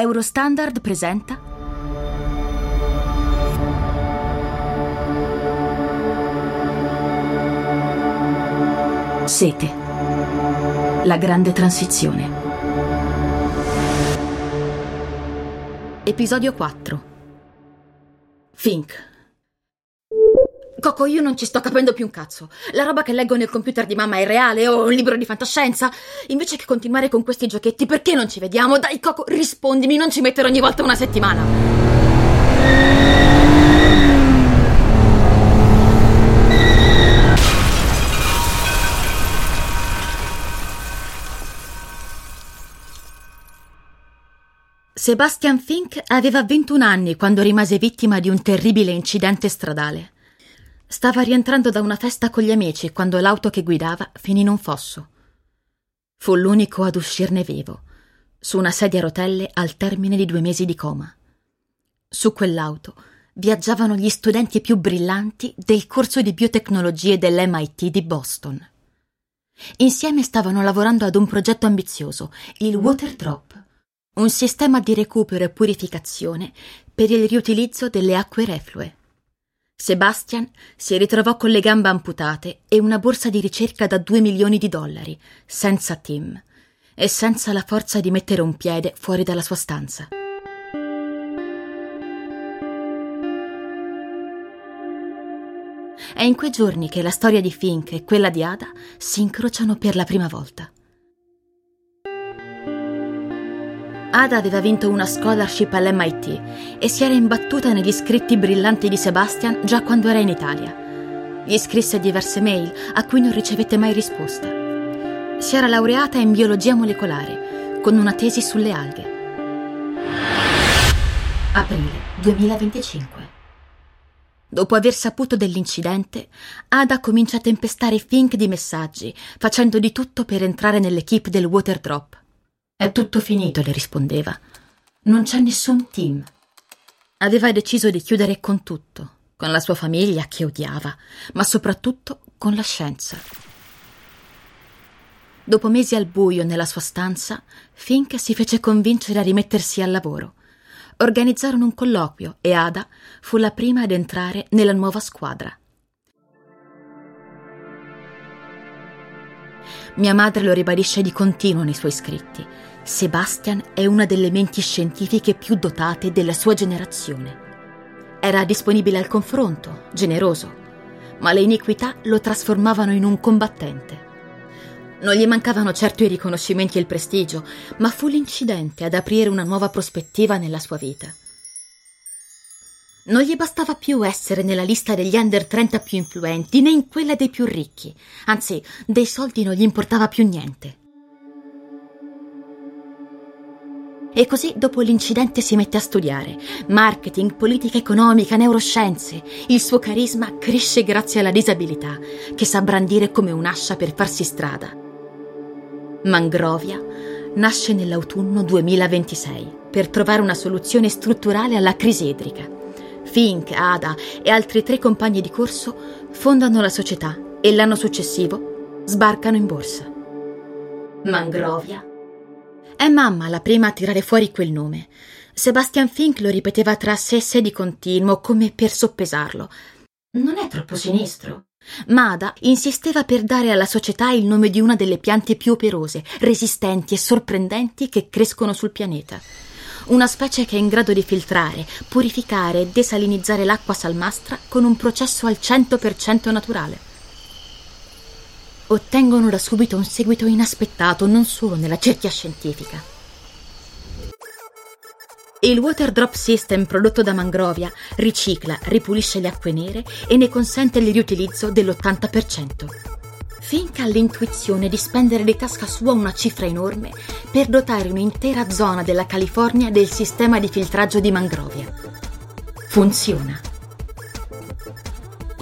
Eurostandard presenta Sete. La grande transizione. Episodio 4. Fink. Coco, io non ci sto capendo più un cazzo. La roba che leggo nel computer di mamma è reale o un libro di fantascienza? Invece che continuare con questi giochetti, perché non ci vediamo? Dai, Coco, rispondimi, non ci mettere ogni volta una settimana. Sebastian Fink aveva 21 anni quando rimase vittima di un terribile incidente stradale. Stava rientrando da una festa con gli amici quando l'auto che guidava finì in un fosso. Fu l'unico ad uscirne vivo, su una sedia a rotelle al termine di due mesi di coma. Su quell'auto viaggiavano gli studenti più brillanti del corso di biotecnologie dell'MIT di Boston. Insieme stavano lavorando ad un progetto ambizioso, il Water Drop, un sistema di recupero e purificazione per il riutilizzo delle acque reflue. Sebastian si ritrovò con le gambe amputate e una borsa di ricerca da due milioni di dollari, senza Tim e senza la forza di mettere un piede fuori dalla sua stanza. È in quei giorni che la storia di Fink e quella di Ada si incrociano per la prima volta. Ada aveva vinto una scholarship all'MIT e si era imbattuta negli scritti brillanti di Sebastian già quando era in Italia. Gli scrisse diverse mail a cui non ricevette mai risposta. Si era laureata in biologia molecolare con una tesi sulle alghe. Aprile 2025. Dopo aver saputo dell'incidente, Ada comincia a tempestare Fink di messaggi, facendo di tutto per entrare nell'equipe del Water Drop. È tutto finito, le rispondeva. Non c'è nessun team. Aveva deciso di chiudere con tutto, con la sua famiglia che odiava, ma soprattutto con la scienza. Dopo mesi al buio nella sua stanza, Fink si fece convincere a rimettersi al lavoro. Organizzarono un colloquio e Ada fu la prima ad entrare nella nuova squadra. Mia madre lo ribadisce di continuo nei suoi scritti. Sebastian è una delle menti scientifiche più dotate della sua generazione. Era disponibile al confronto, generoso, ma le iniquità lo trasformavano in un combattente. Non gli mancavano certo i riconoscimenti e il prestigio, ma fu l'incidente ad aprire una nuova prospettiva nella sua vita. Non gli bastava più essere nella lista degli under 30 più influenti, né in quella dei più ricchi, anzi, dei soldi non gli importava più niente. E così dopo l'incidente si mette a studiare marketing, politica economica, neuroscienze. Il suo carisma cresce grazie alla disabilità, che sa brandire come un'ascia per farsi strada. Mangrovia nasce nell'autunno 2026 per trovare una soluzione strutturale alla crisi idrica. Fink, Ada e altri tre compagni di corso fondano la società e l'anno successivo sbarcano in borsa. Mangrovia è mamma la prima a tirare fuori quel nome. Sebastian Fink lo ripeteva tra sé e sé di continuo, come per soppesarlo. Non è troppo sinistro. Mada insisteva per dare alla società il nome di una delle piante più operose, resistenti e sorprendenti che crescono sul pianeta. Una specie che è in grado di filtrare, purificare e desalinizzare l'acqua salmastra con un processo al 100% naturale ottengono da subito un seguito inaspettato non solo nella cerchia scientifica. Il Water Drop System prodotto da Mangrovia ricicla, ripulisce le acque nere e ne consente il riutilizzo dell'80%. Fink ha l'intuizione di spendere di tasca sua una cifra enorme per dotare un'intera zona della California del sistema di filtraggio di Mangrovia. Funziona.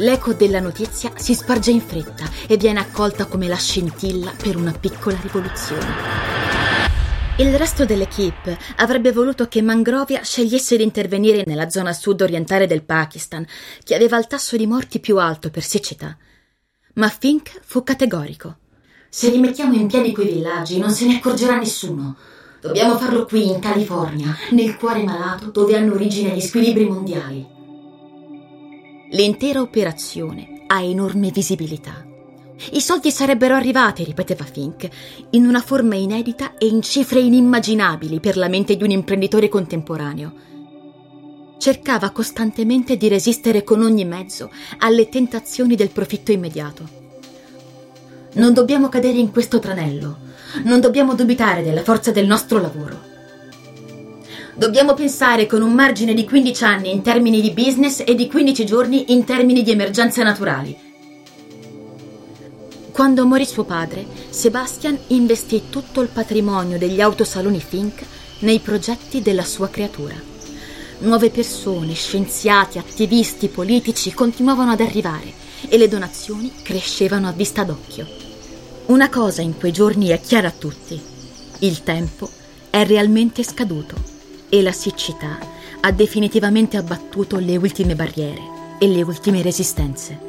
L'eco della notizia si sparge in fretta e viene accolta come la scintilla per una piccola rivoluzione. Il resto dell'equipe avrebbe voluto che Mangrovia scegliesse di intervenire nella zona sud-orientale del Pakistan, che aveva il tasso di morti più alto per siccità. Ma Fink fu categorico. Se rimettiamo in piedi quei villaggi non se ne accorgerà nessuno. Dobbiamo farlo qui, in California, nel cuore malato, dove hanno origine gli squilibri mondiali. L'intera operazione ha enorme visibilità. I soldi sarebbero arrivati, ripeteva Fink, in una forma inedita e in cifre inimmaginabili per la mente di un imprenditore contemporaneo. Cercava costantemente di resistere con ogni mezzo alle tentazioni del profitto immediato. Non dobbiamo cadere in questo tranello, non dobbiamo dubitare della forza del nostro lavoro. Dobbiamo pensare con un margine di 15 anni in termini di business e di 15 giorni in termini di emergenze naturali. Quando morì suo padre, Sebastian investì tutto il patrimonio degli autosaloni Fink nei progetti della sua creatura. Nuove persone, scienziati, attivisti, politici continuavano ad arrivare e le donazioni crescevano a vista d'occhio. Una cosa in quei giorni è chiara a tutti. Il tempo è realmente scaduto e la siccità ha definitivamente abbattuto le ultime barriere e le ultime resistenze.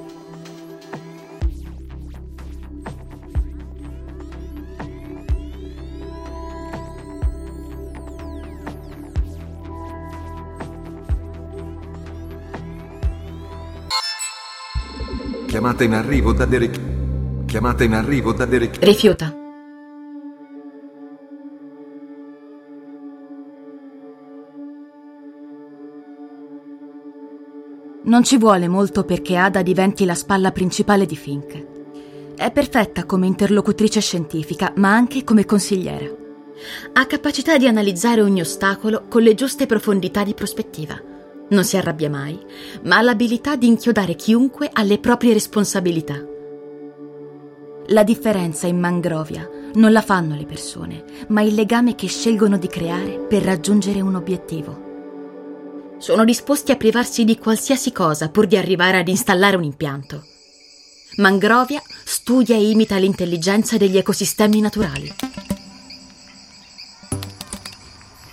Chiamata in arrivo da Derek. Chiamata in arrivo da Derek. Rifiuta. Non ci vuole molto perché Ada diventi la spalla principale di Fink. È perfetta come interlocutrice scientifica, ma anche come consigliera. Ha capacità di analizzare ogni ostacolo con le giuste profondità di prospettiva non si arrabbia mai, ma ha l'abilità di inchiodare chiunque alle proprie responsabilità. La differenza in Mangrovia non la fanno le persone, ma il legame che scelgono di creare per raggiungere un obiettivo. Sono disposti a privarsi di qualsiasi cosa pur di arrivare ad installare un impianto. Mangrovia studia e imita l'intelligenza degli ecosistemi naturali.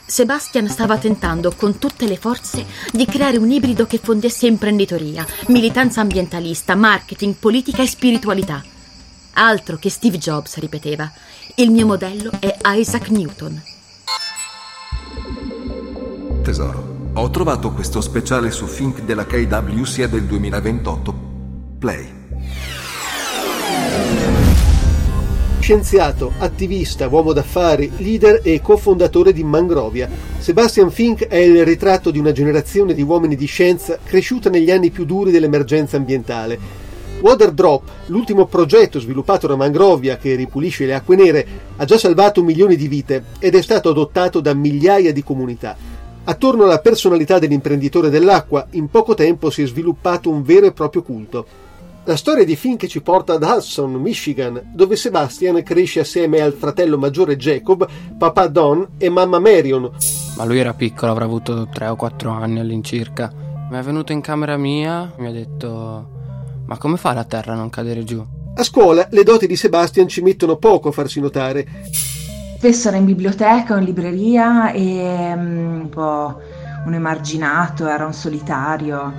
Sebastian stava tentando con tutte le forze di creare un ibrido che fondesse imprenditoria, militanza ambientalista, marketing, politica e spiritualità. Altro che Steve Jobs, ripeteva. Il mio modello è Isaac Newton. Tesoro, ho trovato questo speciale su Think della KW sia del 2028. Play. Scienziato, attivista, uomo d'affari, leader e cofondatore di Mangrovia, Sebastian Fink è il ritratto di una generazione di uomini di scienza cresciuta negli anni più duri dell'emergenza ambientale. Water Drop, l'ultimo progetto sviluppato da Mangrovia che ripulisce le acque nere, ha già salvato milioni di vite ed è stato adottato da migliaia di comunità. Attorno alla personalità dell'imprenditore dell'acqua, in poco tempo si è sviluppato un vero e proprio culto. La storia di Finn ci porta ad Hudson, Michigan, dove Sebastian cresce assieme al fratello maggiore Jacob, papà Don e mamma Marion. Ma lui era piccolo, avrà avuto 3 o 4 anni all'incirca. Mi è venuto in camera mia, mi ha detto: Ma come fa la terra a non cadere giù? A scuola le doti di Sebastian ci mettono poco a farsi notare. Spesso era in biblioteca o in libreria e um, un po' un emarginato, era un solitario.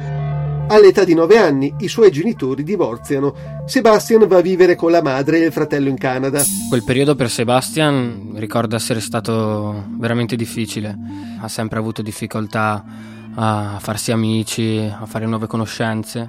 All'età di 9 anni i suoi genitori divorziano. Sebastian va a vivere con la madre e il fratello in Canada. Quel periodo per Sebastian ricordo essere stato veramente difficile. Ha sempre avuto difficoltà a farsi amici, a fare nuove conoscenze.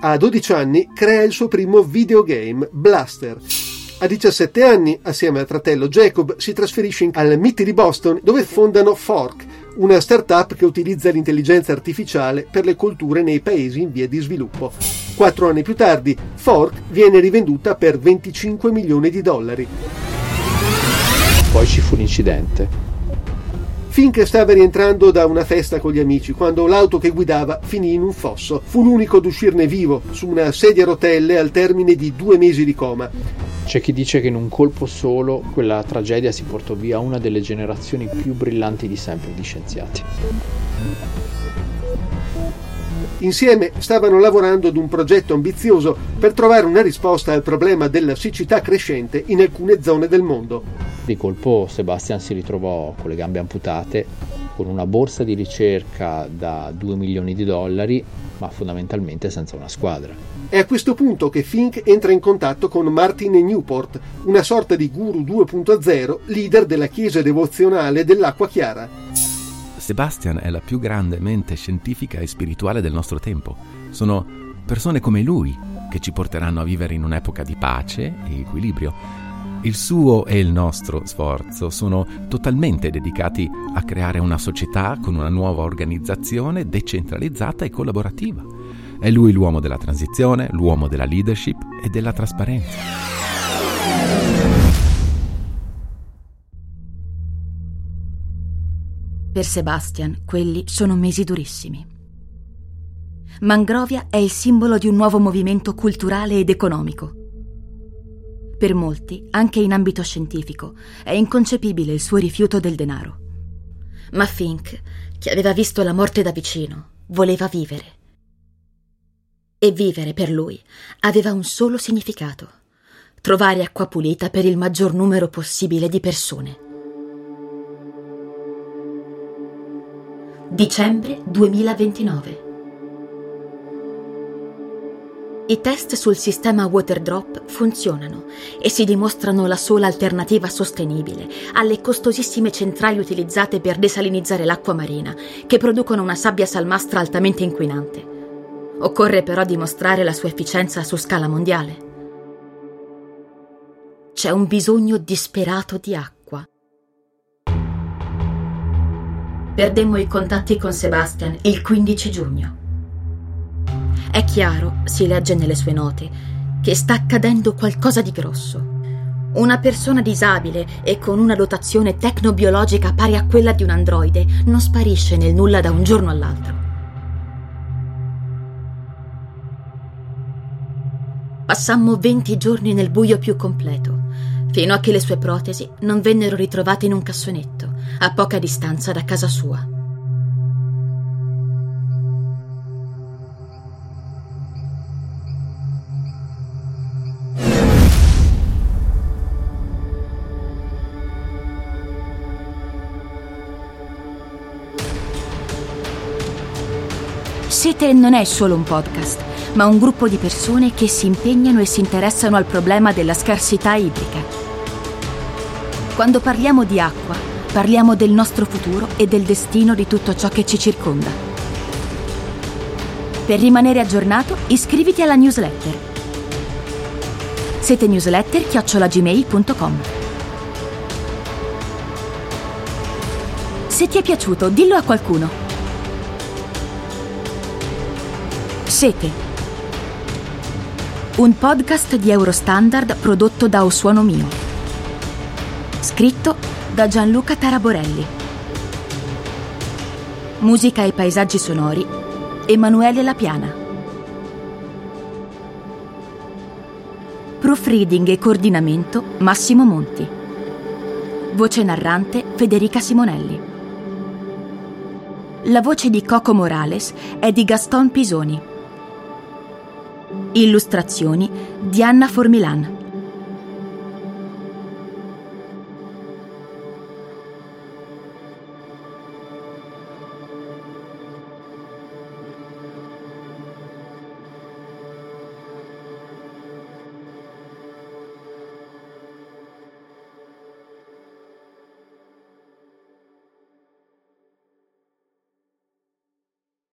A 12 anni crea il suo primo videogame, Blaster. A 17 anni, assieme al fratello Jacob, si trasferisce al MIT di Boston dove fondano Fork, una startup che utilizza l'intelligenza artificiale per le colture nei paesi in via di sviluppo. Quattro anni più tardi, Fork viene rivenduta per 25 milioni di dollari. Poi ci fu l'incidente. Fink stava rientrando da una festa con gli amici quando l'auto che guidava finì in un fosso. Fu l'unico ad uscirne vivo, su una sedia a rotelle al termine di due mesi di coma. C'è chi dice che in un colpo solo quella tragedia si portò via una delle generazioni più brillanti di sempre di scienziati. Insieme stavano lavorando ad un progetto ambizioso per trovare una risposta al problema della siccità crescente in alcune zone del mondo. Di colpo Sebastian si ritrovò con le gambe amputate, con una borsa di ricerca da 2 milioni di dollari, ma fondamentalmente senza una squadra. È a questo punto che Fink entra in contatto con Martin Newport, una sorta di guru 2.0, leader della chiesa devozionale dell'acqua chiara. Sebastian è la più grande mente scientifica e spirituale del nostro tempo. Sono persone come lui che ci porteranno a vivere in un'epoca di pace e equilibrio il suo e il nostro sforzo sono totalmente dedicati a creare una società con una nuova organizzazione decentralizzata e collaborativa. È lui l'uomo della transizione, l'uomo della leadership e della trasparenza. Per Sebastian quelli sono mesi durissimi. Mangrovia è il simbolo di un nuovo movimento culturale ed economico per molti, anche in ambito scientifico, è inconcepibile il suo rifiuto del denaro. Ma Fink, che aveva visto la morte da vicino, voleva vivere. E vivere per lui aveva un solo significato: trovare acqua pulita per il maggior numero possibile di persone. Dicembre 2029 i test sul sistema Waterdrop funzionano e si dimostrano la sola alternativa sostenibile alle costosissime centrali utilizzate per desalinizzare l'acqua marina, che producono una sabbia salmastra altamente inquinante. Occorre però dimostrare la sua efficienza su scala mondiale. C'è un bisogno disperato di acqua. Perdemmo i contatti con Sebastian il 15 giugno. È chiaro, si legge nelle sue note, che sta accadendo qualcosa di grosso. Una persona disabile e con una dotazione tecnobiologica pari a quella di un androide non sparisce nel nulla da un giorno all'altro. Passammo 20 giorni nel buio più completo, fino a che le sue protesi non vennero ritrovate in un cassonetto, a poca distanza da casa sua. Sete non è solo un podcast, ma un gruppo di persone che si impegnano e si interessano al problema della scarsità idrica. Quando parliamo di acqua, parliamo del nostro futuro e del destino di tutto ciò che ci circonda. Per rimanere aggiornato, iscriviti alla newsletter. Sete newsletter chiocciolagmail.com Se ti è piaciuto, dillo a qualcuno. Sete. Un podcast di Eurostandard prodotto da Osuono Mio. Scritto da Gianluca Taraborelli. Musica e paesaggi sonori Emanuele Lapiana. Proofreading e coordinamento Massimo Monti. Voce narrante Federica Simonelli. La voce di Coco Morales è di Gaston Pisoni. Illustrazioni di Anna Formilan.